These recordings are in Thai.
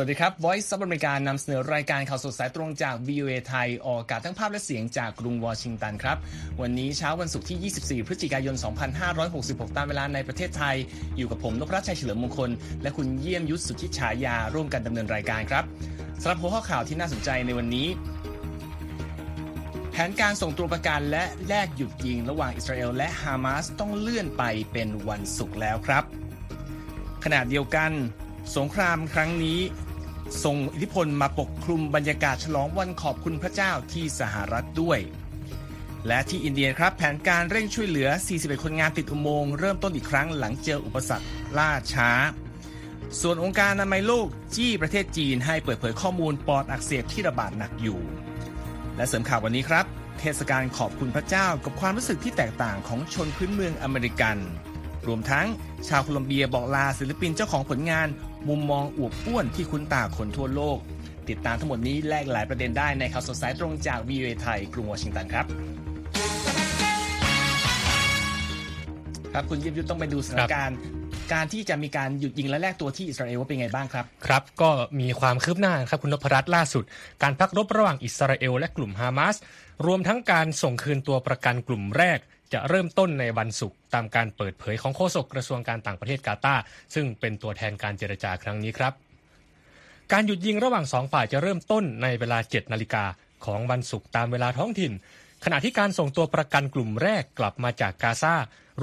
สวัสดีครับ Voice of America นำเสนอรายการข่าวสดสายตรงจาก VOA ไทย ออกอากาศทั้งภาพและเสียงจากกรุงวอชิงตันครับ วันนี้เช้าวันศุกร์ที่ 24 พฤศจิกายน 2566 ตามเวลาในประเทศไทย อยู่กับผมนพรัชชัยเฉลิมมงคล และคุณเยี่ยมยุทธสุทธิฉายา ร่วมกันดำเนินรายการครับสำหรับหัวข้อข่าวที่น่าสนใจในวันนี้ แผนการส่งตัวประกันและแลกหยุดยิงระหว่างอิสราเอลและฮามาสต้องเลื่อนไปเป็นวันศุกร์แล้วครับ ขณะเดียวกันสงครามครั้งนี้ ส่งอิทธิพลมาปกคลุมบรรยากาศฉลองวันขอบคุณพระเจ้าที่สหรัฐด้วย และที่อินเดียครับแผนการเร่งช่วยเหลือ 41 คนงานติดอุโมงค์เริ่มต้นอีกครั้งหลังเจออุปสรรคล่าช้า ส่วนองค์การอนามัยโลกจี้ประเทศจีนให้เปิดเผยข้อมูลปอดอักเสบที่ระบาดหนักอยู่ และเสริมข่าววันนี้ครับ เทศกาลขอบคุณพระเจ้ากับความรู้สึกที่แตกต่างของชนพื้นเมืองอเมริกันรวมทั้งชาวโคลอมเบียบอกลาศิลปินเจ้าของผลงาน มุมมองอวบอ้วนที่คุ้นตาคนทั่วโลก ติดตามทั้งหมดนี้แลกหลายประเด็นได้ในข่าวสดสายตรงจากวีเอไทยกรุงวอชิงตันครับครับคุณยิบยุทธต้องไปดูสถานการณ์การที่จะมีการหยุดยิงและแลกตัวที่อิสราเอลว่าเป็นไงบ้างครับ ครับก็มีความคืบหน้าครับคุณนพรัตน์ล่าสุด การพักรบระหว่างอิสราเอลและกลุ่มฮามาสรวมทั้งการส่งคืนตัวประกันกลุ่มแรก จะเริ่มต้นในวันศุกร์ตามการเปิดเผยของโฆษกกระทรวงการต่างประเทศกาตาร์ซึ่งเป็นตัวแทนการเจรจาครั้งนี้ครับ การหยุดยิงระหว่างสองฝ่ายจะเริ่มต้นในเวลา 7 นาฬิกาของวันศุกร์ตามเวลาท้องถิ่น ขณะที่การส่งตัวประกันกลุ่มแรกกลับมาจากกาซา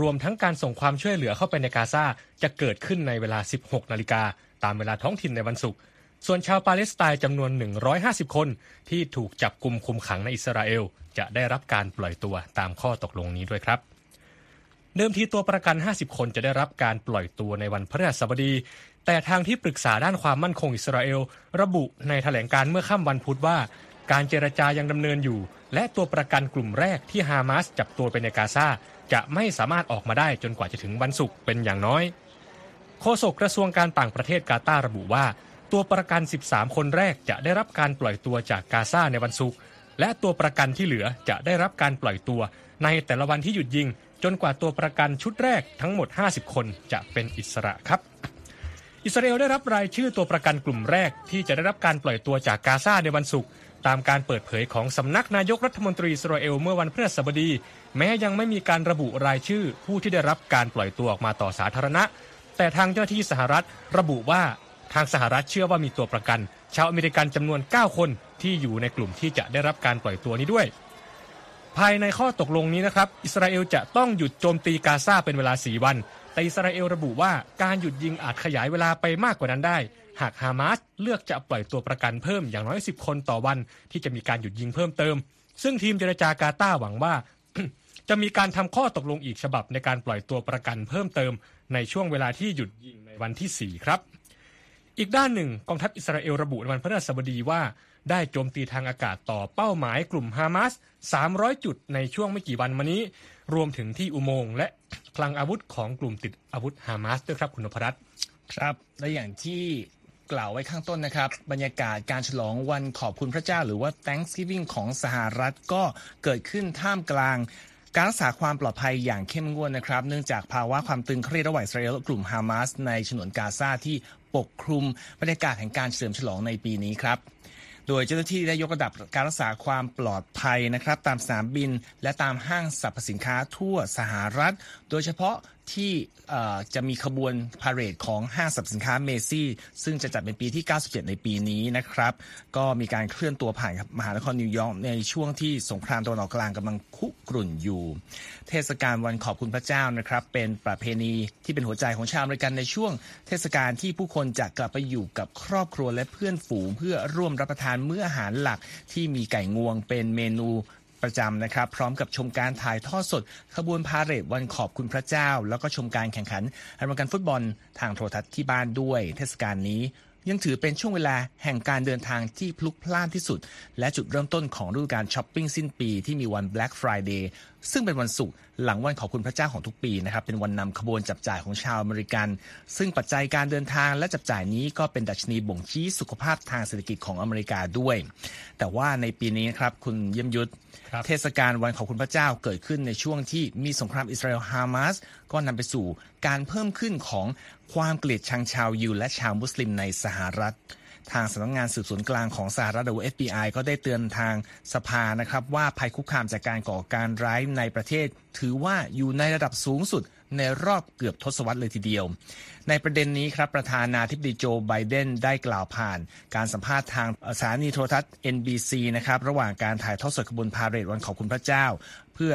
รวมทั้งการส่งความช่วยเหลือเข้าไปในกาซาจะเกิดขึ้นในเวลา 16 นาฬิกาตามเวลาท้องถิ่นในวันศุกร์ส่วนชาวปาเลสไตน์จำนวน 150 คนที่ถูกจับกลุ่มคุมขังในอิสราเอล จะได้รับการปล่อยตัวตามข้อตกลงนี้ด้วยครับ เดิมทีตัวประกัน 50 คนจะได้รับการปล่อยตัวในวันพฤหัสบดี แต่ทางที่ปรึกษาด้านความมั่นคงอิสราเอล ระบุในแถลงการเมื่อค่ำวันพุธว่า การเจรจายังดำเนินอยู่ และตัวประกันกลุ่มแรกที่ฮามาสจับตัวไปในกาซาจะไม่สามารถออกมาได้จนกว่าจะถึงวันศุกร์เป็นอย่างน้อยโฆษกกระทรวงการต่างประเทศกาตาร์ระบุว่า ตัวประกัน 13 คนแรกจะได้รับการปล่อยตัวจากกาซาในวันศุกร์ และตัวประกันที่เหลือจะได้รับการปล่อยตัว ในแต่ละวันที่หยุดยิง จนกว่าตัวประกันชุดแรกทั้งหมด 50 คนจะเป็นอิสระครับ อิสราเอลได้รับรายชื่อตัวประกันกลุ่มแรก ที่จะได้รับการปล่อยตัวจากกาซาในวันศุกร์ตามการเปิดเผยของสำนักนายกรัฐมนตรีอิสราเอลเมื่อวันพฤหัสบดี แม้ยังไม่มีการระบุรายชื่อผู้ที่ได้รับการปล่อยตัวออกมาต่อสาธารณะ แต่ทางเจ้าหน้าที่สหรัฐระบุว่าทางสหรัฐเชื่อว่ามีตัวประกัน ชาวอเมริกันจำนวน 9 คน ที่อยู่ในกลุ่มที่จะได้รับการปล่อยตัวนี้ด้วย ภายในข้อตกลงนี้นะครับอิสราเอลจะต้องหยุดโจมตีกาซาเป็นเวลา 4 วัน แต่อิสราเอลระบุว่าการหยุดยิงอาจขยายเวลาไปมากกว่านั้นได้ หากฮามาสเลือกจะปล่อยตัวประกันเพิ่มอย่างน้อย 10 คนต่อวัน ที่จะมีการหยุดยิงเพิ่มเติม ซึ่งทีมเจรจากาตาหวังว่าจะมีการทำข้อตกลงอีกฉบับในการปล่อยตัวประกันเพิ่มเติม ในช่วงเวลาที่หยุดยิงในวันที่ 4 ครับ อีกด้านหนึ่งกองทัพอิสราเอลระบุในวันพฤหัสบดีว่า ได้โจมตีทางอากาศต่อเป้าหมายกลุ่มฮามาส 300 จุดในช่วงไม่กี่วันมานี้ รวมถึงที่อุโมงค์และคลังอาวุธของกลุ่มติดอาวุธฮามาสด้วยครับคุณนพรัตน์ครับ และอย่างที่กล่าวไว้ข้างต้นนะครับ บรรยากาศการฉลองวันขอบคุณพระเจ้า หรือว่า Thanksgiving ของสหรัฐก็เกิดขึ้นท่ามกลางการรักษาความปลอดภัยอย่างเข้มงวดนะครับ เนื่องจากภาวะความตึงเครียดระหว่างอิสราเอลและกลุ่มฮามาสในฉนวนกาซาที่ปกคลุมบรรยากาศแห่งการเฉลิมฉลองในปีนี้ครับ โดยเจ้าหน้าที่ได้ยกระดับการรักษาความปลอดภัยนะครับ ตามสนามบิน และตามห้างสรรพสินค้าทั่วสหรัฐ โดยเฉพาะ ที่จะมีขบวนพาเหรดของห้างสรรพสินค้าเมซี่ ซึ่งจะจัดเป็นปีที่ 97 ในปีนี้นะครับ ก็มีการเคลื่อนตัวผ่านมหานครนิวยอร์กในช่วงที่สงครามตะวันออกกลางกำลังคุกรุ่นอยู่ เทศกาลวันขอบคุณพระเจ้านะครับ เป็นประเพณีที่เป็นหัวใจของชาวอเมริกันในช่วง เทศกาลที่ผู้คนจะกลับไปอยู่กับครอบครัวและเพื่อนฝูง เพื่อร่วมรับประทานมื้ออาหารหลักที่มีไก่งวงเป็นเมนู ประจำนะครับ พร้อมกับชมการถ่ายทอดสด ขบวนพาเหรดวันขอบคุณพระเจ้า แล้วก็ชมการแข่งขันอเมริกันฟุตบอลทางโทรทัศน์ที่บ้านด้วย เทศกาลนี้ยังถือเป็นช่วงเวลาแห่งการเดินทางที่พลุกพล่านที่สุด และจุดเริ่มต้นของฤดูกาลช้อปปิ้งสิ้นปีที่มีวัน Black Friday ซึ่งเป็นวันศุกร์หลังวันขอบคุณพระเจ้าของทุกปีนะครับเป็นวันนำขบวนจับจ่ายของชาวอเมริกัน ซึ่งปัจจัยการเดินทางและจับจ่ายนี้ก็เป็นดัชนีบ่งชี้สุขภาพทางเศรษฐกิจของอเมริกาด้วย แต่ว่าในปีนี้ครับคุณเยี่ยมยุทธครับเทศกาลวันขอบคุณพระเจ้าเกิดขึ้นในช่วงที่มีสงครามอิสราเอลฮามาสก็นำไปสู่การเพิ่มขึ้นของความเกลียดชังชาวยิวและชาวมุสลิมในสหรัฐ ทางสำนักงงานสืบสวนกลางของสหรัฐหรือ FBI ก็ได้เตือนทางสภานะครับ ว่าภัยคุกคามจากการก่อการร้ายในประเทศ ถือว่าอยู่ในระดับสูงสุดในรอบเกือบทศวรรษเลยทีเดียว ในประเด็นนี้ครับประธานาธิบดีโจไบเดนได้กล่าวผ่าน การสัมภาษณ์ทางสถานีโทรทัศน์ NBC นะครับระหว่างการถ่ายทอดสดขบวนพาเหรดวันขอบคุณพระเจ้า เพื่อ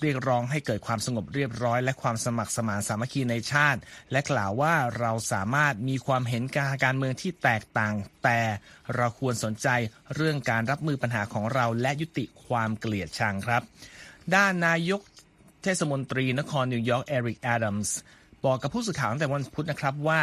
เรียกร้องให้เกิดความสงบเรียบร้อย และความสมัครสมานสามัคคีในชาติ และกล่าวว่าเราสามารถมีความเห็นการการเมืองที่แตกต่าง แต่เราควรสนใจเรื่องการรับมือปัญหาของเราและยุติความเกลียดชังครับ ด้านนายกเทศมนตรีนครนิวยอร์กเอริกแอดัมส์ บอกกับผู้สื่อข่าวตั้งแต่วันพุธนะครับว่า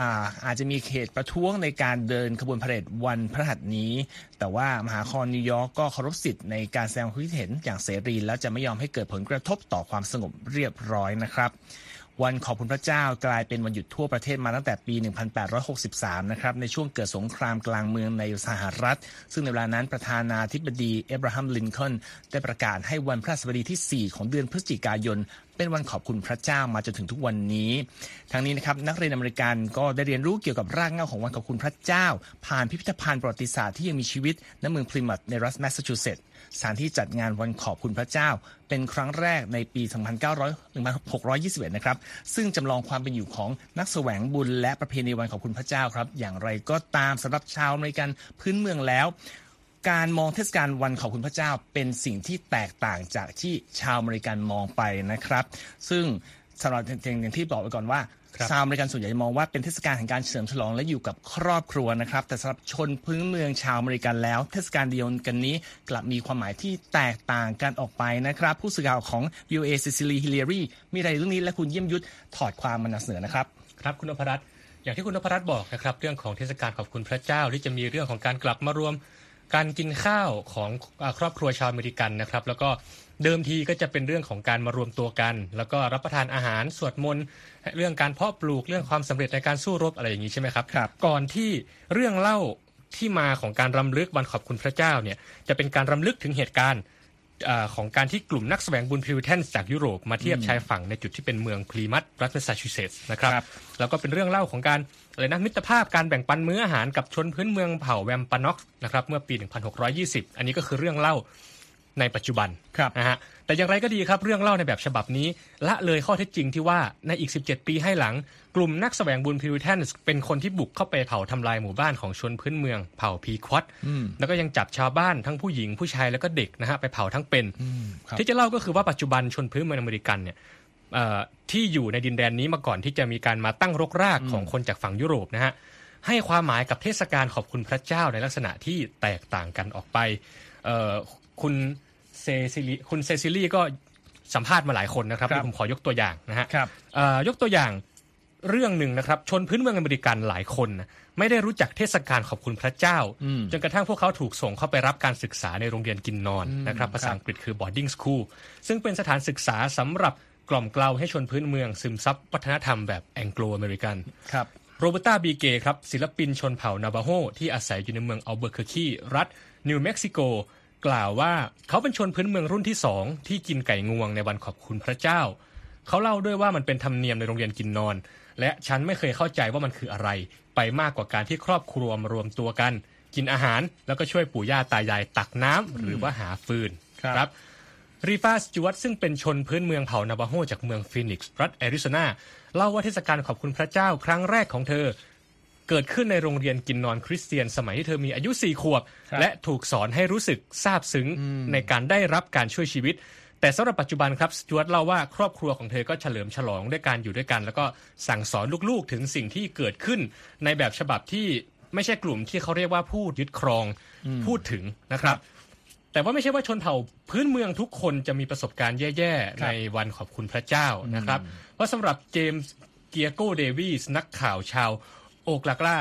อาอาจจะมีเหตุประท้วงในการเดินขบวนพาเหรดวันพฤหัสนี้ แต่ว่ามหานครนิวยอร์กก็เคารพสิทธิ์ในการแสดงความคิดเห็นอย่างเสรี และจะไม่ยอมให้เกิดผลกระทบต่อความสงบเรียบร้อยนะครับวันขอบคุณพระเจ้ากลายเป็นวันหยุดทั่วประเทศมาตั้งแต่ปี 1863 นะครับ ในช่วงเกิดสงครามกลางเมืองในสหรัฐ ซึ่งในเวลานั้นประธานาธิบดีเอบราฮัม ลินคอล์นได้ประกาศให้วันพฤหัสบดีที่ 4 ของเดือนพฤศจิกายน เป็นวันขอบคุณพระเจ้ามาจนถึงทุกวันนี้ ทั้งนี้นะครับนักเรียนอเมริกันก็ได้เรียนรู้เกี่ยวกับรากเหง้าของวันขอบคุณพระเจ้า ผ่านพิพิธภัณฑ์ประวัติศาสตร์ที่ยังมีชีวิตณเมืองพลีมัธในรัฐแมสซาชูเซตส์สถานที่จัดงานวันขอบคุณพระเจ้า เป็นครั้งแรกในปี 2621 นะครับ ซึ่งจำลองความเป็นอยู่ของนักแสวงบุญและประเพณีวันขอบคุณพระเจ้าครับ อย่างไรก็ตามสำหรับชาวอเมริกันพื้นเมืองแล้ว การมองเทศกาลวันขอบคุณพระเจ้าเป็นสิ่งที่แตกต่างจากที่ชาวอเมริกันมองไปนะครับ ซึ่งสำหรับอย่างที่บอกไว้ก่อนว่าชาวอเมริกันส่วนใหญ่มองว่าเป็นเทศกาลแห่งการเฉลิมฉลองและอยู่กับครอบครัวนะครับ แต่สำหรับชนพื้นเมืองชาวอเมริกันแล้ว เทศกาลเดียวกันนี้กลับมีความหมายที่แตกต่างกันออกไปนะครับ ผู้สื่อข่าวของ VOA เซซิลีฮิลเลรีมีรายงานเรื่องนี้และคุณเยี่ยมยุทธถอดความมานำเสนอนะครับ ครับคุณนพรัตน์อย่างที่คุณนพรัตน์บอกนะครับ เรื่องของเทศกาลขอบคุณพระเจ้าที่จะมีเรื่องของการกลับมารวม การกินข้าวของครอบครัวชาวอเมริกันนะครับ แล้วก็เดิมทีก็จะเป็นเรื่องของการมารวมตัวกัน แล้วก็รับประทานอาหารสวดมนต์เรื่องการเพาะปลูกเรื่องความสำเร็จในการสู้รบอะไรอย่างนี้ใช่ไหมครับครับก่อนที่เรื่องเล่าที่มาของการรำลึกวันขอบคุณพระเจ้าเนี่ยจะเป็นการรำลึกถึงเหตุการณ์ของการที่กลุ่มนักแสวงบุญพิวเทนจากยุโรปมาเทียบชายฝั่งในจุดที่เป็นเมืองพลีมัตรัฐแมสซาชูเซตส์นะครับรบแล้วก็เป็นเรื่องเล่าของการ อะไรนะมิตรภาพการแบ่งปันมื้ออาหารกับชนพื้นเมืองเผ่าแวมปานอกนะครับเมื่อปี 1620 อันนี้ก็คือเรื่องเล่าในปัจจุบันนะฮะแต่อย่างไรก็ดีครับเรื่องเล่าในแบบฉบับนี้ ละเลยข้อเท็จจริงที่ว่าในอีก 17 ปีให้หลัง กลุ่มนักแสวงบุญพิวเทนเป็นคนที่บุกเข้าไปเผาทำลายหมู่บ้านของชนพื้นเมือง เผ่าพีควอตแล้วก็ยังจับชาวบ้านทั้งผู้หญิงผู้ชายแล้วก็เด็กนะฮะไปเผาทั้งเป็น ที่จะเล่าก็คือว่าปัจจุบันชนพื้นเมืองอเมริกันเนี่ย ที่อยู่ในดินแดนนี้มาก่อนที่จะมีการมาตั้งรกรากของคนจากฝั่งยุโรปนะฮะให้ความหมายกับเทศกาลขอบคุณพระเจ้าในลักษณะที่แตกต่างกันออกไปคุณเซซิลีคุณเซซิลีก็สัมภาษณ์มาหลายคนนะครับผมขอยกตัวอย่างนะฮะยกตัวอย่างเรื่องหนึ่งนะครับ ชนพื้นเมืองอเมริกันหลายคน ไม่ได้รู้จักเทศกาลขอบคุณพระเจ้า จนกระทั่งพวกเขาถูกส่งเข้าไปรับการศึกษาในโรงเรียนกินนอนนะครับ ภาษาอังกฤษคือ boarding school ซึ่งเป็นสถานศึกษาสำหรับ กล่อมเกลาให้ชนพื้นเมืองซึมซับวัฒนธรรมแบบแองโกลอเมริกันครับโรเบอร์ตาบีเกครับศิลปินชนเผ่านาวาโฮที่อาศัยอยู่ในเมืองอัลเบอร์เคอร์คีรัฐนิวเม็กซิโก กล่าวว่าเขาเป็นชนพื้นเมืองรุ่นที่สองที่กินไก่งวงในวันขอบคุณพระเจ้า เขาเล่าด้วยว่ามันเป็นธรรมเนียมในโรงเรียนกินนอน และฉันไม่เคยเข้าใจว่ามันคืออะไร ไปมากกว่าการที่ครอบครัวมารวมตัวกัน กินอาหารแล้วก็ช่วยปู่ย่าตายายตักน้ำหรือว่าหาฟืนครับรี ฟาสจวตซึ่งเป็นชนพื้นเมืองเผ่านาวาโฮจากเมืองฟินิกส์รัฐแอริโซนาเล่าว่าเทศกาลขอบคุณพระเจ้าครั้งแรกของเธอ เกิดขึ้นในโรงเรียนกินนอนคริสเตียนสมัยที่เธอมีอายุสี่ขวบ และถูกสอนให้รู้สึกซาบซึ้งในการได้รับการช่วยชีวิต แต่สำหรับปัจจุบันครับสจวตเล่าว่าครอบครัวของเธอก็เฉลิมฉลองด้วยการอยู่ด้วยกัน แล้วก็สั่งสอนลูกๆถึงสิ่งที่เกิดขึ้น ในแบบฉบับที่ไม่ใช่กลุ่มที่เขาเรียกว่าผู้ยึดครองพูดถึงนะครับ แต่ว่าไม่ใช่ว่าชนเผ่าพื้นเมืองทุกคนจะมีประสบการณ์แย่ๆ ในวันขอบคุณพระเจ้านะครับเพราะสำหรับเจมส์เกียโกเดวิสนักข่าวชาวโอกลากลา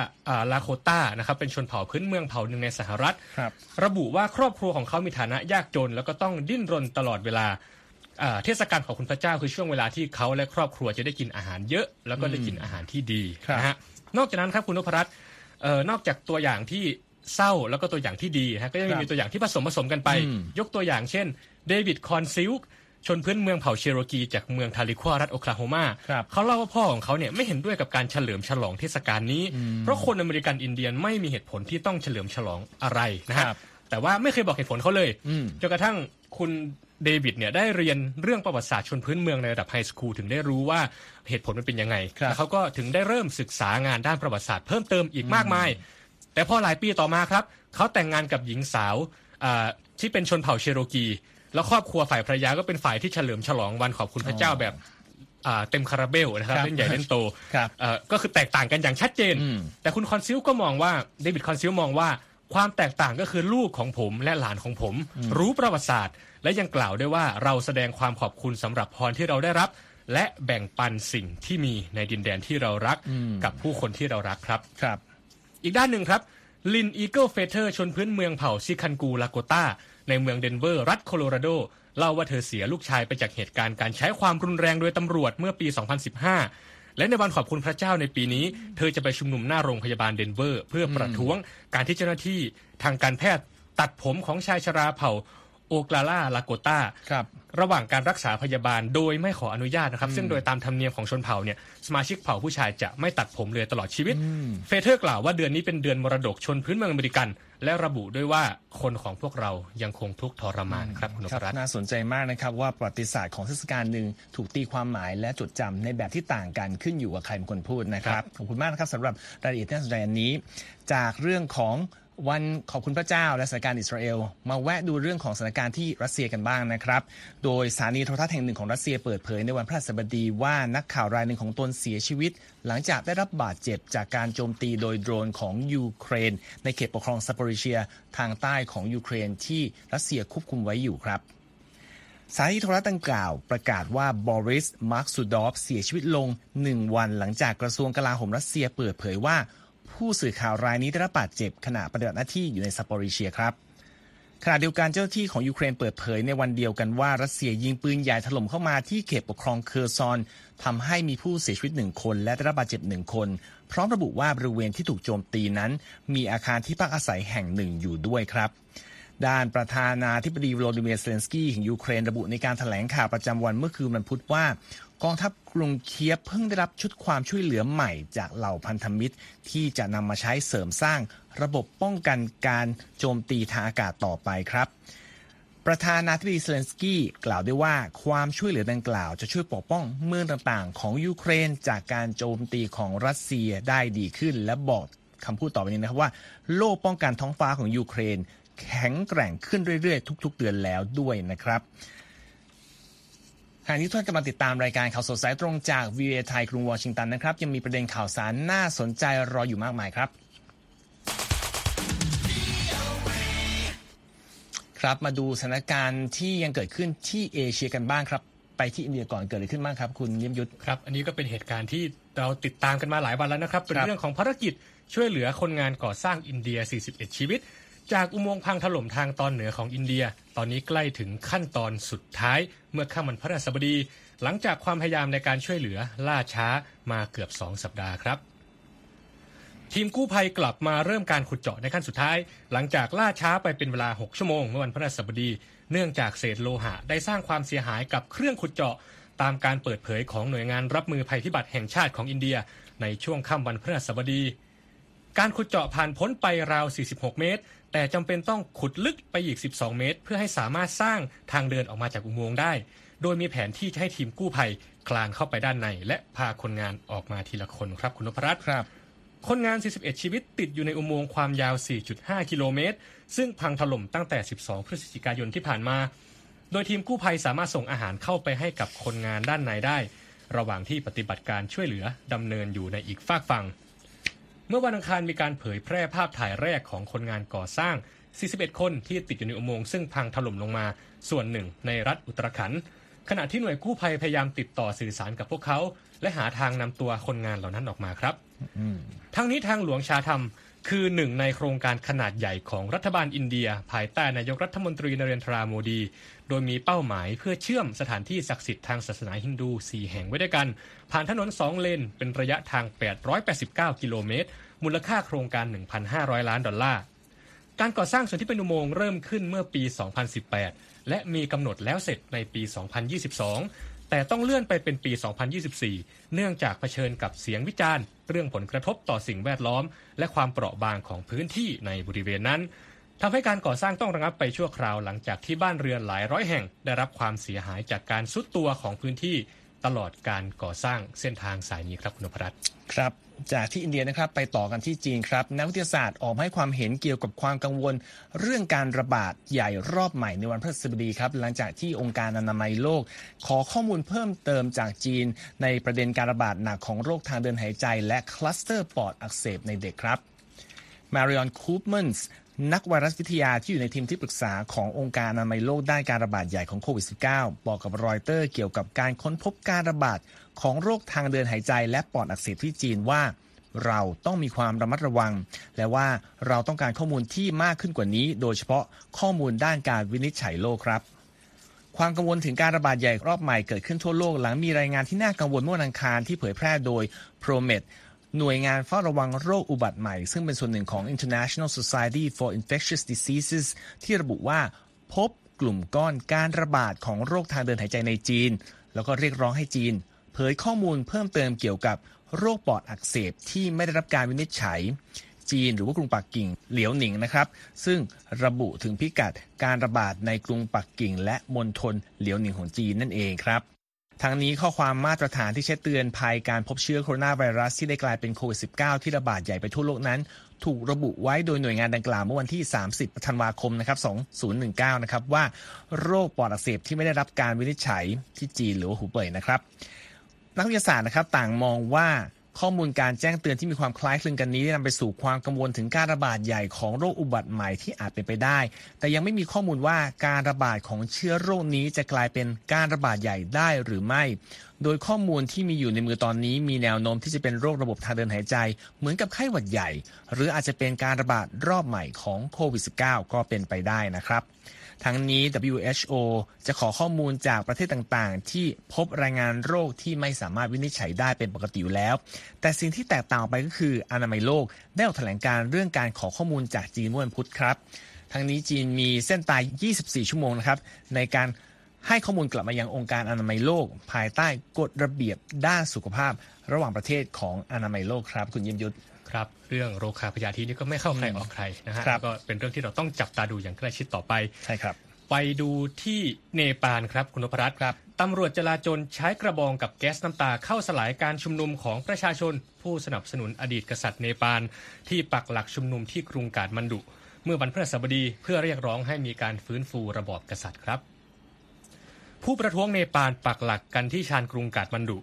ลาโคต้านะครับเป็นชนเผ่าพื้นเมืองเผ่าหนึ่งในสหรัฐรระบุว่าครอบครัวของเขามีฐานะยากจน แล้วก็ต้องดิ้นรนตลอดเวลาเทศกาลของคุณพระเจ้าคือช่วงเวลาที่เขาและครอบครัวจะได้กินอาหารเยอะ แล้วก็ได้กินอาหารที่ดีนะฮะนอกจากนั้นครับคุณนพรัตน์นอกจากตัวอย่างที่ เศร้าแล้วก็ตัวอย่างที่ดีฮะก็ยังมีตัวอย่างที่ผสมผสมกันไป ยกตัวอย่างเช่นเดวิดคอนซิลชนพื้นเมืองเผ่าเชโรกีจากเมืองทาเลควารัฐโอคลาโฮมาครับเขาเล่าว่าพ่อของเขาเนี่ยไม่เห็นด้วยกับการเฉลิมฉลองเทศกาลนี้ เพราะคนอเมริกันอินเดียนไม่มีเหตุผลที่ต้องเฉลิมฉลองอะไรนะฮะครับแต่ว่าไม่เคยบอกเหตุผลเขาเลยอืมจนกระทั่งคุณเดวิดเนี่ยได้เรียนเรื่องประวัติศาสตร์ชนพื้นเมืองในระดับ high school ถึงได้รู้ว่าเหตุผลมันเป็นยังไงครับแล้วเขาก็ถึงได้เริ่มศึกษางานด้านประวัติศาสตร์เพิ่มเติมอีกมากมาย แต่พอหลายปีต่อมาครับเขาแต่งงานกับหญิงสาวอ่าที่เป็นชนเผ่าเชโรกี แล้วครอบครัวฝ่ายภรรยาก็เป็นฝ่ายที่เฉลิมฉลองวันขอบคุณพระเจ้าแบบอ่าเต็มคาราเบลนะครับครับเล่นใหญ่เล่นโตครับเอ่อก็คือแตกต่างกันอย่างชัดเจนอืมแต่คุณคอนซิลก็มองว่าเดวิดคอนซิลมองว่าความแตกต่างก็คือลูกของผมและหลานของผม รู้ประวัติศาสตร์ และยังกล่าวด้วยว่าเราแสดงความขอบคุณสำหรับพรที่เราได้รับ และแบ่งปันสิ่งที่มีในดินแดนที่เรารักกับผู้คนที่เรารักครับครับ อีกด้านหนึ่งครับลินอีเกิลเฟเธอร์ชนพื้นเมืองเผ่าชิคันกูลาโกตาในเมืองเดนเวอร์ รัฐโคโลราโด เล่าว่าเธอเสียลูกชายไปจากเหตุการณ์การใช้ความรุนแรงโดยตำรวจเมื่อปี 2015 และในวันขอบคุณพระเจ้าในปีนี้ เธอจะไปชุมนุมหน้าโรงพยาบาลเดนเวอร์ เพื่อประท้วงการที่เจ้าหน้าที่ทางการแพทย์ตัดผมของชายชราเผ่า โอกลาลาลาโกตาครับระหว่างการรักษาพยาบาลโดยไม่ขออนุญาตนะครับ ซึ่งโดยตามธรรมเนียมของชนเผ่าเนี่ยสมาชิกเผ่าผู้ชายจะไม่ตัดผมเลยตลอดชีวิต เฟเธอร์กล่าวว่าเดือนนี้เป็นเดือนมรดกชนพื้นเมืองอเมริกัน และระบุด้วยว่าคนของพวกเรายังคงทุกข์ทรมานครับคุณนคพรัตน์น่าสนใจมากนะครับว่าประวัติศาสตร์ของเทศกาลหนึ่งถูกตีความหมายและจดจำในแบบที่ต่างกันขึ้นอยู่กับใครเป็นคนพูดนะครับขอบคุณมากนะครับสำหรับรายละเอียดที่น่าสนใจอันนี้ จากเรื่องของ วันขอบคุณพระเจ้าและสถานการณ์อิสราเอล มาแวะดูเรื่องของสถานการณ์ที่รัสเซียกันบ้างนะครับ โดยสถานีโทรทัศน์แห่งหนึ่งของรัสเซียเปิดเผยในวันพฤหัสบดีว่านักข่าวรายหนึ่งของตนเสียชีวิต หลังจากได้รับบาดเจ็บจากการโจมตีโดยโดรนของยูเครน ในเขตปกครองซาปอริเชีย ทางใต้ของยูเครนที่รัสเซียควบคุมไว้อยู่ครับสถานีโทรทัศน์ดังกล่าวประกาศว่าบอริส มาร์คซูดอฟเสียชีวิตลง 1 วันหลังจากกระทรวงกลาโหมรัสเซียเปิดเผยว่า ผู้สื่อข่าวรายนี้ได้รับบาดเจ็บขณะปฏิบัติหน้าที่อยู่ในซาปอริเชียครับขณะเดียวกันเจ้าหน้าที่ของยูเครนเปิดเผยในวันเดียวกันว่ารัสเซียยิงปืนใหญ่ถล่มเข้ามาที่เขตปกครองเคอร์ซอนทำให้มีผู้เสียชีวิตหนึ่งคน และได้รับบาดเจ็บหนึ่งคน พร้อมระบุว่าบริเวณที่ถูกโจมตีนั้น มีอาคารที่พักอาศัยแห่งหนึ่งอยู่ด้วยครับด้านประธานาธิบดีโวลดิเมียร์เซเลนสกี้ของยูเครนระบุในการแถลงข่าวประจำวันเมื่อคืนวันพุธว่า กองทัพกรุงเคียฟเพิ่งได้รับชุดความช่วยเหลือใหม่จากเหล่าพันธมิตร ที่จะนำมาใช้เสริมสร้างระบบป้องกันการโจมตีทางอากาศต่อไปครับ ประธานาธิบดีเซเลนสกี้กล่าวด้วยว่าความช่วยเหลือดังกล่าวจะช่วยปกป้องเมืองต่างๆ ของยูเครนจากการโจมตีของรัสเซียได้ดีขึ้น และบอกคำพูดต่อไปนี้นะครับว่า โล่ป้องกันท้องฟ้าของยูเครน แข็งแกร่งขึ้นเรื่อยๆ ทุก ๆ เดือนแล้วด้วยนะครับ หากที่ท่านกำลังติดตามรายการข่าวสดสายตรงจาก VOA ไทยกรุงวอชิงตันนะครับ ยังมีประเด็นข่าวสารน่าสนใจรออยู่มากมายครับครับมาดูสถานการณ์ที่ยังเกิดขึ้นที่เอเชียกันบ้างครับ ไปที่อินเดียก่อนเกิดอะไรขึ้นบ้างครับ คุณเยี่ยมยุทธครับ อันนี้ก็เป็นเหตุการณ์ที่เราติดตามกันมาหลายวันแล้วนะครับ เป็นครับเรื่องของภารกิจช่วยเหลือคนงานก่อสร้างอินเดีย 41 ชีวิต จากอุโมงค์พังถล่มทางตอนเหนือของอินเดีย ตอนนี้ใกล้ถึงขั้นตอนสุดท้าย เมื่อค่ำวันพฤหัสบดี หลังจากความพยายามในการช่วยเหลือล่าช้ามาเกือบ 2 สัปดาห์ครับ ทีมกู้ภัยกลับมาเริ่มการขุดเจาะในขั้นสุดท้าย หลังจากล่าช้าไปเป็นเวลา 6 ชั่วโมงเมื่อวันพฤหัสบดี เนื่องจากเศษโลหะได้สร้างความเสียหายกับเครื่องขุดเจาะ ตามการเปิดเผยของหน่วยงานรับมือภัยพิบัติแห่งชาติของอินเดีย ในช่วงค่ำวันพฤหัสบดี การขุดเจาะผ่านพ้นไปราว 46 เมตร แต่จำเป็นต้องขุดลึกไปอีก 12 เมตร เพื่อให้สามารถสร้างทางเดินออกมาจากอุโมงค์ได้ โดยมีแผนที่จะให้ทีมกู้ภัยคลานเข้าไปด้านใน และพาคนงานออกมาทีละคนครับคุณนพรัตน์ครับ คนงาน 41 ชีวิตติดอยู่ในอุโมงค์ความยาว 4.5 กิโลเมตร ซึ่งพังถล่มตั้งแต่ 12 พฤศจิกายนที่ผ่านมา โดยทีมกู้ภัยสามารถส่งอาหารเข้าไปให้กับคนงานด้านในได้ ระหว่างที่ปฏิบัติการช่วยเหลือดำเนินอยู่ในอีกฝากฝั่ง เมื่อวันอังคารมีการเผยแพร่ภาพถ่ายแรกของคนงานก่อสร้าง 41 คนที่ติดอยู่ในอุโมงค์ซึ่งพังถล่มลงมาส่วนหนึ่งในรัฐอุตรขันธ์ขณะที่หน่วยกู้ภัยพยายามติดต่อสื่อสารกับพวกเขา และหาทางนำตัวคนงานเหล่านั้นออกมาครับทั้งนี้ทางหลวงชาธรรม คือหนึ่งในโครงการขนาดใหญ่ของรัฐบาลอินเดีย ภายใต้นายกรัฐมนตรีนเรนทราโมดี โดยมีเป้าหมายเพื่อเชื่อมสถานที่ศักดิ์สิทธิ์ทางศาสนาฮินดู 4 แห่งไว้ด้วยกัน ผ่านถนน 2 เลน เป็นระยะทาง 889 กิโลเมตร มูลค่าโครงการ 1,500 ล้านดอลลาร์ การก่อสร้างส่วนที่เป็นอุโมงค์เริ่มขึ้นเมื่อปี 2018 และมีกำหนดแล้วเสร็จในปี 2022 แต่ต้องเลื่อนไปเป็นปี 2024 เนื่องจากเผชิญกับเสียงวิจารณ์ เรื่องผลกระทบต่อสิ่งแวดล้อม และความเปราะบางของพื้นที่ในบริเวณนั้นทำให้การก่อสร้างต้องระงับไปชั่วคราวหลังจากที่บ้านเรือนหลายร้อยแห่ง ได้รับความเสียหายจากการซุดตัวของพื้นที่ตลอดการก่อสร้างเส้นทางสายนี้ครับคุณนพรัตน์ครับ จากที่อินเดียนะครับไปต่อกันที่จีนครับ นักวิทยาศาสตร์ออกมาให้ความเห็นเกี่ยวกับความกังวล เรื่องการระบาดใหญ่รอบใหม่ในวันพฤหัสบดีครับ หลังจากที่องค์การอนามัยโลก ขอข้อมูลเพิ่มเติมจากจีน ในประเด็นการระบาดหนักของโรคทางเดินหายใจ และคลัสเตอร์ปอดอักเสบในเด็กครับมาริออนคูปเมนส์ นักไวรัสวิทยาที่อยู่ในทีมที่ปรึกษาขององค์การอนามัยโลกด้านการระบาดใหญ่ของโควิด -19 บอกกับรอยเตอร์เกี่ยวกับการค้นพบการระบาดของโรคทางเดินหายใจและปอดอักเสบที่จีนว่า เราต้องมีความระมัดระวัง และว่าเราต้องการข้อมูลที่มากขึ้นกว่านี้ โดยเฉพาะข้อมูลด้านการวินิจฉัยโรคครับความกังวลถึงการระบาดใหญ่รอบใหม่เกิดขึ้นทั่วโลกหลังมีรายงานที่น่ากังวลเมื่อวันอังคารที่เผยแพร่โดย ProMed หน่วยงานเฝ้าระวังโรคอุบัติใหม่ ซึ่งเป็นส่วนหนึ่งของ International Society for Infectious Diseases ที่ระบุว่าพบกลุ่มก้อนการระบาดของโรคทางเดินหายใจในจีน แล้วก็เรียกร้องให้จีน เผยข้อมูลเพิ่มเติมเกี่ยวกับโรคปอดอักเสบที่ไม่ได้รับการวินิจฉัย จีนหรือว่ากรุงปักกิ่งเหลียวหนิงนะครับ ซึ่งระบุถึงพิกัดการระบาดในกรุงปักกิ่ง และมณฑลเหลียวหนิงของจีนนั่นเองครับ ทั้งนี้ข้อความมาตรฐานที่ใช้เตือนภัยการพบเชื้อโคโรนาไวรัสที่ได้กลายเป็นโควิด -19 ที่ระบาดใหญ่ไปทั่วโลกนั้น ถูกระบุไว้โดยหน่วยงานดังกล่าวเมื่อวันที่ 30 ธันวาคมนะครับ 2019 นะครับว่าโรคปอดอักเสบที่ไม่ได้รับการวินิจฉัยที่จีนหรือว่าหูเป่ยนะครับ นักวิทยาศาสตร์นะครับต่างมองว่า ข้อมูลการแจ้งเตือนที่มีความคล้ายคลึงกันนี้ได้นำไปสู่ความกังวลถึงการระบาดใหญ่ของโรคอุบัติใหม่ที่อาจเป็นไปได้ แต่ยังไม่มีข้อมูลว่าการระบาดของเชื้อโรคนี้จะกลายเป็นการระบาดใหญ่ได้หรือไม่ โดยข้อมูลที่มีอยู่ในมือตอนนี้ มีแนวโน้มที่จะเป็นโรคระบบทางเดินหายใจ เหมือนกับไข้หวัดใหญ่ หรืออาจจะเป็นการระบาดรอบใหม่ของโควิด -19 ก็เป็นไปได้นะครับ ทั้งนี้ WHO จะขอข้อมูลจากประเทศต่างๆ ที่พบรายงานโรคที่ไม่สามารถวินิจฉัยได้เป็นปกติอยู่แล้ว แต่สิ่งที่แตกต่างไปก็คืออนามัยโลกได้ออกแถลงการเรื่องการขอข้อมูลจากจีนเมื่อวันพุธครับ ทั้งนี้จีนมีเส้นตาย 24 ชั่วโมงนะครับในการให้ข้อมูลกลับมายังองค์การอนามัยโลก ภายใต้กฎระเบียบด้านสุขภาพ ระหว่างประเทศของอนามัยโลกครับ คุณยิมยุทธ ครับเรื่องโรคาพยาธินี่ก็ไม่เข้าใครออกใครนะฮะก็เป็นเรื่องที่เราต้องจับตาดูอย่างใกล้ชิดต่อไปใช่ครับ ไปดูที่เนปาลครับคุณนพรัตน์ครับตำรวจจราจรใช้กระบองกับแก๊สน้ำตาเข้าสลายการชุมนุมของประชาชน ผู้สนับสนุนอดีตกษัตริย์เนปาลที่ปักหลักชุมนุมที่กรุงกาดมันดุ เมื่อวันพฤหัสบดีเพื่อเรียกร้องให้มีการฟื้นฟูระบอบกษัตริย์ครับ ผู้ประท้วงเนปาลปักหลักกันที่ชานกรุงกาดมันดุ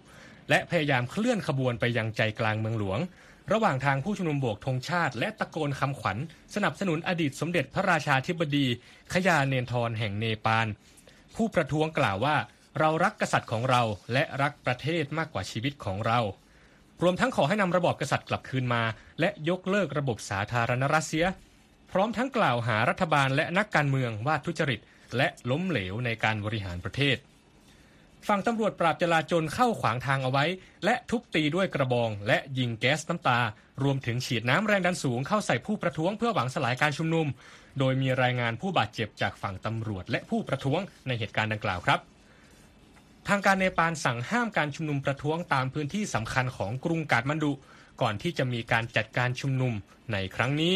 และพยายามเคลื่อนขบวนไปยังใจกลางเมืองหลวง ระหว่างทางผู้ชุมนุมโบกธงชาติ และตะโกนคำขวัญ สนับสนุนอดีตสมเด็จพระราชาธิบดีขยาเนนทรแห่งเนปาล ผู้ประท้วงกล่าวว่า เรารักกษัตริย์ของเราและรักประเทศมากกว่าชีวิตของเรา รวมทั้งขอให้นำระบอบกษัตริย์กลับคืนมา และยกเลิกระบบสาธารณรัฐเสีย พร้อมทั้งกล่าวหารัฐบาลและนักการเมืองว่าทุจริต และล้มเหลวในการบริหารประเทศ ฝั่งตำรวจปราบจลาจลเข้าขวางทางเอาไว้ และทุบตีด้วยกระบอง และยิงแก๊สน้ำตา รวมถึงฉีดน้ำแรงดันสูงเข้าใส่ผู้ประท้วงเพื่อหวังสลายการชุมนุม โดยมีรายงานผู้บาดเจ็บจากฝั่งตำรวจและผู้ประท้วงในเหตุการณ์ดังกล่าวครับ ทางการเนปาลสั่งห้ามการชุมนุมประท้วงตามพื้นที่สำคัญของกรุงกาดมันดุ ก่อนที่จะมีการจัดการชุมนุมในครั้งนี้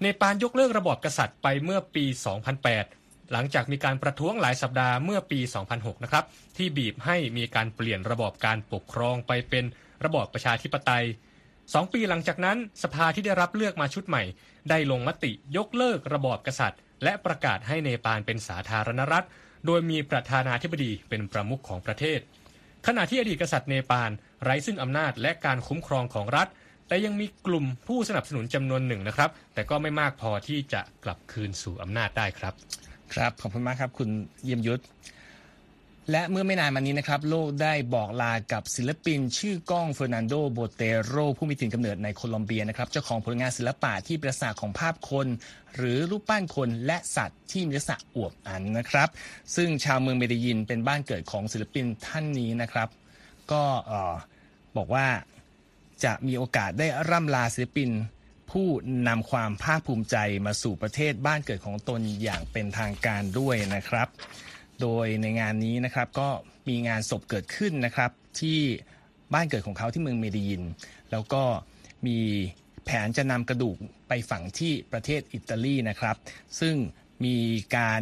เนปาลยกเลิกระบอบกษัตริย์ไปเมื่อปี 2008 หลังจากมีการประท้วงหลายสัปดาห์เมื่อปี 2006 นะครับ ที่บีบให้มีการเปลี่ยนระบอบการปกครองไปเป็นระบอบประชาธิปไตยสองปีหลังจากนั้นสภาที่ได้รับเลือกมาชุดใหม่ ได้ลงมติยกเลิกระบอบกษัตริย์ และประกาศให้เนปาลเป็นสาธารณรัฐ โดยมีประธานาธิบดีเป็นประมุขของประเทศ ขณะที่อดีตกษัตริย์เนปาลไร้ซึ่งอำนาจและการคุ้มครองของรัฐ แต่ยังมีกลุ่มผู้สนับสนุนจำนวนหนึ่งนะครับ แต่ก็ไม่มากพอที่จะกลับคืนสู่อำนาจได้ครับ ครับ ขอบคุณมากครับ คุณเยี่ยมยุทธและเมื่อไม่นานมานี้นะครับ โลกได้บอกลากับศิลปิน ชื่อก้องเฟอร์นันโดโบเตโร ผู้มีถิ่นกำเนิดในโคลอมเบียนะครับ เจ้าของผลงานศิลปะที่ประสาทของภาพคน หรือรูปปั้นคนและสัตว์ที่มีลักษณะอวบอันนะครับ ซึ่งชาวเมืองเมดิยินเป็นบ้านเกิดของศิลปินท่านนี้นะครับ ก็บอกว่าจะมีโอกาสได้ร่ำลาศิลปิน ผู้นำความภาคภูมิใจมาสู่ประเทศบ้านเกิดของตนอย่างเป็นทางการด้วยนะครับ โดยในงานนี้นะครับก็มีงานศพเกิดขึ้นนะครับที่บ้านเกิดของเขาที่เมืองเมดิยิน แล้วก็มีแผนจะนำกระดูกไปฝังที่ประเทศอิตาลีนะครับ ซึ่งมีการ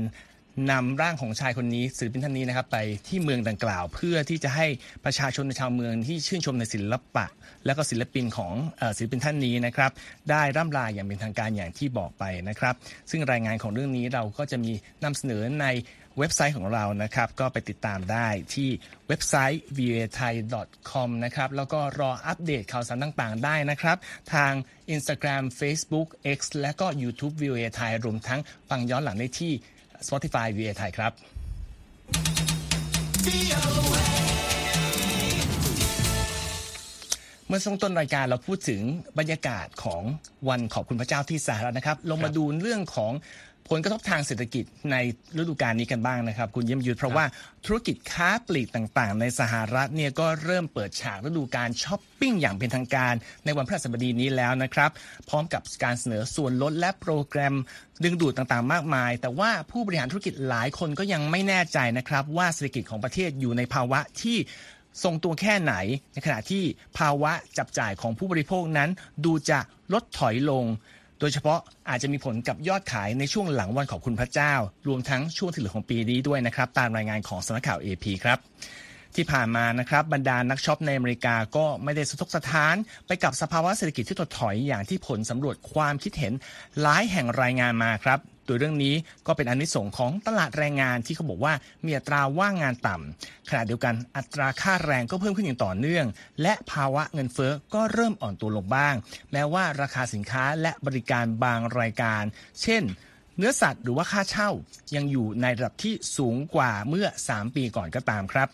นำร่างของชายคนนี้ศิลปินท่านนี้นะครับไปที่เมืองดังกล่าว เพื่อที่จะให้ประชาชนชาวเมืองที่ชื่นชมในศิลปะ และก็ศิลปินของศิลปินท่านนี้นะครับ ได้ร่ำลาอย่างเป็นทางการอย่างที่บอกไปนะครับ ซึ่งรายงานของเรื่องนี้เราก็จะมีนำเสนอในเว็บไซต์ของเรานะครับ ก็ไปติดตามได้ที่เว็บไซต์ v a t h a i com นะครับ แล้วก็รออัปเดตข่าวสารต่างๆ ได้นะครับ ทาง Instagram Facebook X และก็ YouTube v a t h a i รวมทั้งฟังย้อนหลังได้ที่ Spotify v a t h a i ครับ เมื่อช่วงต้นรายการเราพูดถึงบรรยากาศของวันขอบคุณพระเจ้าที่สหรัฐนะครับ ลงมาดูเรื่องของ ผลกระทบทางเศรษฐกิจในฤดูกาลนี้กันบ้างนะครับ คุณเยี่ยมยุทธเพราะว่าธุรกิจค้าปลีกต่างๆ ในสหรัฐเนี่ยก็เริ่มเปิดฉากฤดูการช้อปปิ้งอย่างเป็นทางการในวันพฤหัสบดีนี้แล้วนะครับ พร้อมกับการเสนอส่วนลดและโปรแกรมดึงดูดต่างๆ มากมาย แต่ว่าผู้บริหารธุรกิจหลายคนก็ยังไม่แน่ใจนะครับว่าเศรษฐกิจของประเทศอยู่ในภาวะที่ทรงตัวแค่ไหน ในขณะที่ภาวะจับจ่ายของผู้บริโภคนั้น ดูจะลดถอยลง โดยเฉพาะอาจจะมีผลกับยอดขายในช่วงหลังวันขอบคุณพระเจ้า รวมทั้งช่วงที่เหลือของปีนี้ด้วยนะครับ ตามรายงานของสำนักข่าว AP ครับที่ผ่านมานะครับบรรดานักช็อปในอเมริกาก็ไม่ได้สะทกสะท้าน ไปกับสภาวะเศรษฐกิจที่ถดถอยอย่างที่ผลสำรวจความคิดเห็นหลายแห่งรายงานมาครับ โดยเรื่องนี้ก็เป็นอนนิสงของตลาดแรงงานที่เขาบอกว่ามีอัตราว่างงานต่ำขณะเดียวกันอัตราค่าแรงก็เพิ่มขึ้นอย่างต่อเนื่อง และภาวะเงินเฟ้อก็เริ่มอ่อนตัวลงบ้าง แม้ว่าราคาสินค้าและบริการบางรายการ เช่นเนื้อสัตว์หรือว่าค่าเช่ายังอยู่ในระดับที่สูงกว่าเมื่อ 3 ปีก่อนก็ตามครับ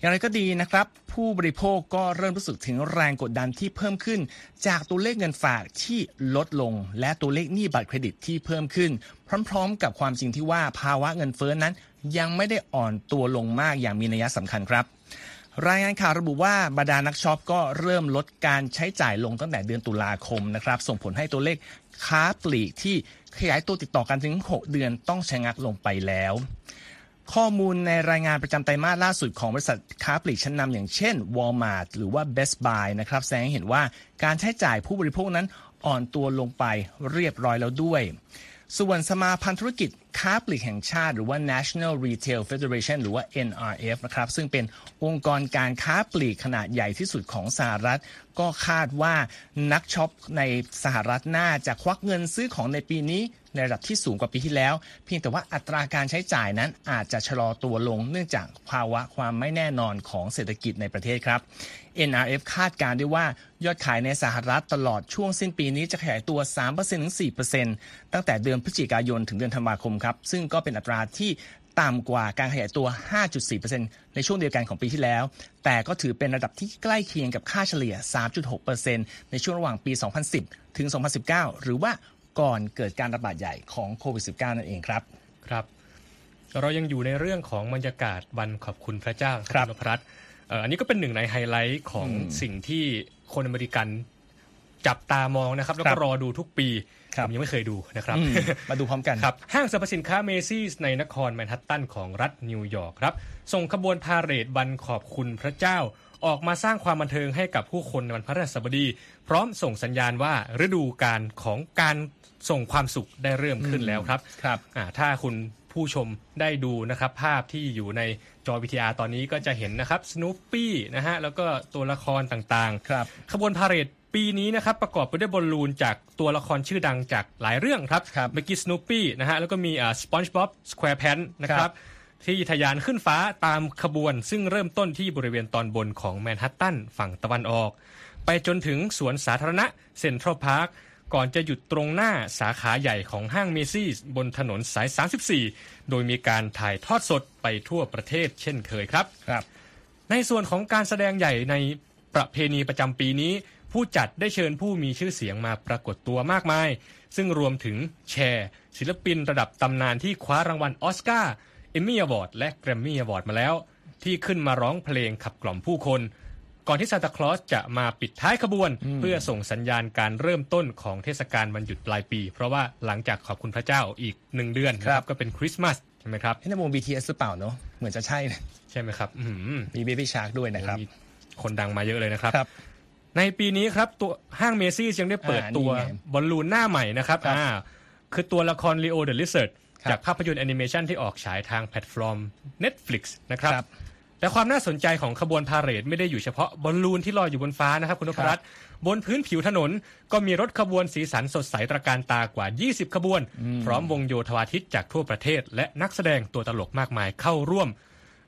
อย่างไรก็ดีนะครับ ผู้บริโภคก็เริ่มรู้สึกถึงแรงกดดันที่เพิ่มขึ้น จากตัวเลขเงินฝากที่ลดลง และตัวเลขหนี้บัตรเครดิตที่เพิ่มขึ้น พร้อม ๆ กับความจริงที่ว่าภาวะเงินเฟ้อนั้น ยังไม่ได้อ่อนตัวลงมากอย่างมีนัยสำคัญครับรายงานข่าวระบุว่าบรรดานักช็อปก็เริ่มลดการใช้จ่ายลงตั้งแต่เดือนตุลาคมนะครับส่งผลให้ตัวเลขค้าปลีกที่ขยายตัวติดต่อกันถึง 6 เดือนต้องชะงักลงไปแล้ว ข้อมูลในรายงานประจำไตรมาสล่าสุดของบริษัทค้าปลีกชั้นนำอย่างเช่น Walmart หรือว่า Best Buy นะครับแสดงให้เห็นว่าการใช้จ่ายผู้บริโภคนั้นอ่อนตัวลงไปเรียบร้อยแล้วด้วยส่วนสมาพันธุรกิจค้าปลีกแห่งชาติ หรือว่า National Retail Federation หรือว่า NRF นะครับซึ่งเป็นองค์กรการค้าปลีกขนาดใหญ่ที่สุดของสหรัฐ ก็คาดว่านักช็อปในสหรัฐน่าจะควักเงินซื้อของในปีนี้ ในระดับที่สูงกว่าปีที่แล้ว เพียงแต่ว่าอัตราการใช้จ่ายนั้นอาจจะชะลอตัวลง เนื่องจากภาวะความไม่แน่นอนของเศรษฐกิจในประเทศครับ NRF คาดการด้วยว่ายอดขายในสหรัฐตลอดช่วงสิ้นปีนี้จะขยายตัว 3%ถึง 4%ตั้งแต่เดือนพฤศจิกายนถึงเดือนธันวาคมครับ ซึ่งก็เป็นอัตราที่ต่ำกว่าการขยายตัว 5.4%ในช่วงเดียวกันของปีที่แล้ว แต่ก็ถือเป็นระดับที่ใกล้เคียงกับค่าเฉลี่ย 3.6%ในช่วงระหว่างปี 2010 ถึง 2019 หรือว่า ก่อนเกิดการระบาดใหญ่ของโควิด -19 นั่นเองครับครับ เรายังอยู่ในเรื่องของบรรยากาศวันขอบคุณพระเจ้าครับพรัตอันนี้ก็เป็นหนึ่งในไฮไลท์ของสิ่งที่คนอเมริกันจับตามองนะครับ แล้วก็รอดูทุกปีผมยังไม่เคยดูนะครับ มาดูพร้อมกันครับห้างสรรพสินค้าเมซี่ในนครแมนฮัตตันของรัฐนิวยอร์กครับ ส่งขบวนพาเหรดวันขอบคุณพระเจ้า ออกมาสร้างความบันเทิงให้กับผู้คนในวันพฤหัสบดี พร้อมส่งสัญญาณว่าฤดูกาลของการ ส่งความสุขได้เริ่มขึ้นแล้วครับครับถ้าคุณผู้ชมได้ดูนะครับ ภาพที่อยู่ในจอวิทยาตอนนี้ก็จะเห็นนะครับสโนปปี้นะฮะแล้วก็ตัวละครต่างๆ ครับ ขบวนพาเหรดปีนี้นะครับประกอบไปด้วยบอลลูนจากตัวละครชื่อดังจากหลายเรื่องครับรบเมื่อกี้สโนปปี้นะฮะแล้วก็มีอ่าสปอนจ์บ๊อบสแควร์แพนนะครับที่ทะยานขึ้นฟ้าตามขบวน ซึ่งเริ่มต้นที่บริเวณตอนบนของแมนฮัตตันฝั่งตะวันออก ไปจนถึงสวนสาธารณะเซ็นทรัลพาร์ค ก่อนจะหยุดตรงหน้าสาขาใหญ่ของห้างเมซี่บนถนนสาย 34 โดยมีการถ่ายทอดสดไปทั่วประเทศเช่นเคยครับครับ ในส่วนของการแสดงใหญ่ในประเพณีประจำปีนี้ ผู้จัดได้เชิญผู้มีชื่อเสียงมาปรากฏตัวมากมาย ซึ่งรวมถึงแชร์ ศิลปินระดับตำนานที่คว้ารางวัลออสการ์เอมมี่อวอร์ดและแกรมมี่อวอร์ดมาแล้ว ที่ขึ้นมาร้องเพลงขับกล่อมผู้คน ก่อนที่ซานตาคลอสจะมาปิดท้ายขบวน เพื่อส่งสัญญาณการเริ่มต้นของเทศกาลวันหยุดปลายปี เพราะว่าหลังจากขอบคุณพระเจ้าอีกหนึ่งเดือนนะครับก็เป็นคริสต์มาสใช่ไหมครับให้ในวง BTS หรือเปล่าเนาะเหมือนจะใช่นะใช่ไหมครับอื้อหือมี Baby Shark ด้วยนะครับมีคนดังมาเยอะเลยนะครับครับในปีนี้ครับตัวห้างเมซี่ยังได้เปิดอ่าตัวนี่ไงบอลลูนหน้าใหม่นะครับครับอ่าคือตัวละคร Leo the Lizard ครับจากภาพยนตร์แอนิเมชันที่ออกฉายทางแพลตฟอร์ม Netflix นะครับครับ แต่ความน่าสนใจของขบวนพาเหรดไม่ได้อยู่เฉพาะบอลลูนที่ลอยอยู่บนฟ้านะครับคุณนพรัตน์บนพื้นผิวถนนก็มีรถขบวนสีสันสดใสตระการตากว่า 20 ขบวน พร้อมวงโยธวาทิตจากทั่วประเทศ และนักแสดงตัวตลกมากมายเข้าร่วม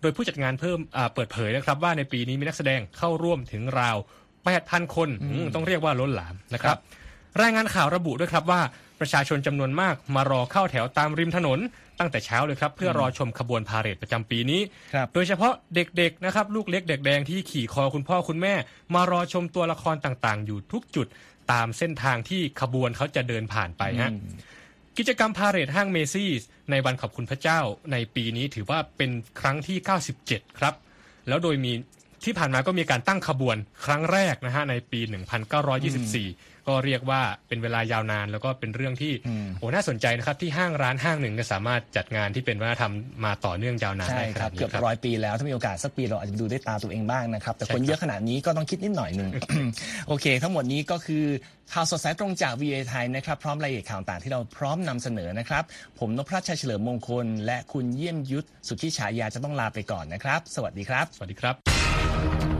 โดยผู้จัดงานเพิ่มอ่าเปิดเผยนะครับ ว่าในปีนี้มีนักแสดงเข้าร่วมถึงราว 8,000 คนอืมต้องเรียกว่าล้นหลามนะครับ รายงานข่าวระบุด้วยครับว่าประชาชนจำนวนมากมารอเข้าแถวตามริมถนน ตั้งแต่เช้าเลยครับเพื่อรอชมขบวนพาเหรดประจำปีนี้ครับโดยเฉพาะเด็กๆนะครับลูกเล็กเด็กแดงที่ขี่คอคุณพ่อคุณแม่ มารอชมตัวละครต่างๆ อยู่ทุกจุดตามเส้นทางที่ขบวนเขาจะเดินผ่านไปฮะกิจกรรมพาเหรดห้างเมซี่ในวันขอบคุณพระเจ้าในปีนี้ถือว่าเป็นครั้งที่ 97 ครับ แล้วโดยมีที่ผ่านมาก็มีการตั้งขบวนครั้งแรกนะฮะในปี 1924 ก็เรียกว่าเป็นเวลายาวนาน แล้วก็เป็นเรื่องที่โอ้น่าสนใจนะครับที่ห้างร้านห้างหนึ่งจะสามารถจัดงานที่เป็นวัฒนธรรมมาต่อเนื่องยาวนานใช่ได้ขครันาบดนี้เกือบครับร้อยปีแล้วถ้ามีโอกาสสักปีเราอาจจะดูด้วยตาตัวเองบ้างนะครับ แต่ใช่คนครับเยอะขนาดนี้ก็ต้องคิดนิดหน่อยหนึ่งโอเค ทั้งหมดนี้ก็คือข่าวสดสายตรงจาก VA ไทยนะครับพร้อมรายละเอียดข่าวต่างที่เราพร้อมนำเสนอนะครับ ผมนพรัชชัยเฉลิมมงคล และคุณเยี่ยมยุทธสุทธิฉายาจะต้องลาไปก่อนนะครับ สวัสดีครับ สวัสดีครับ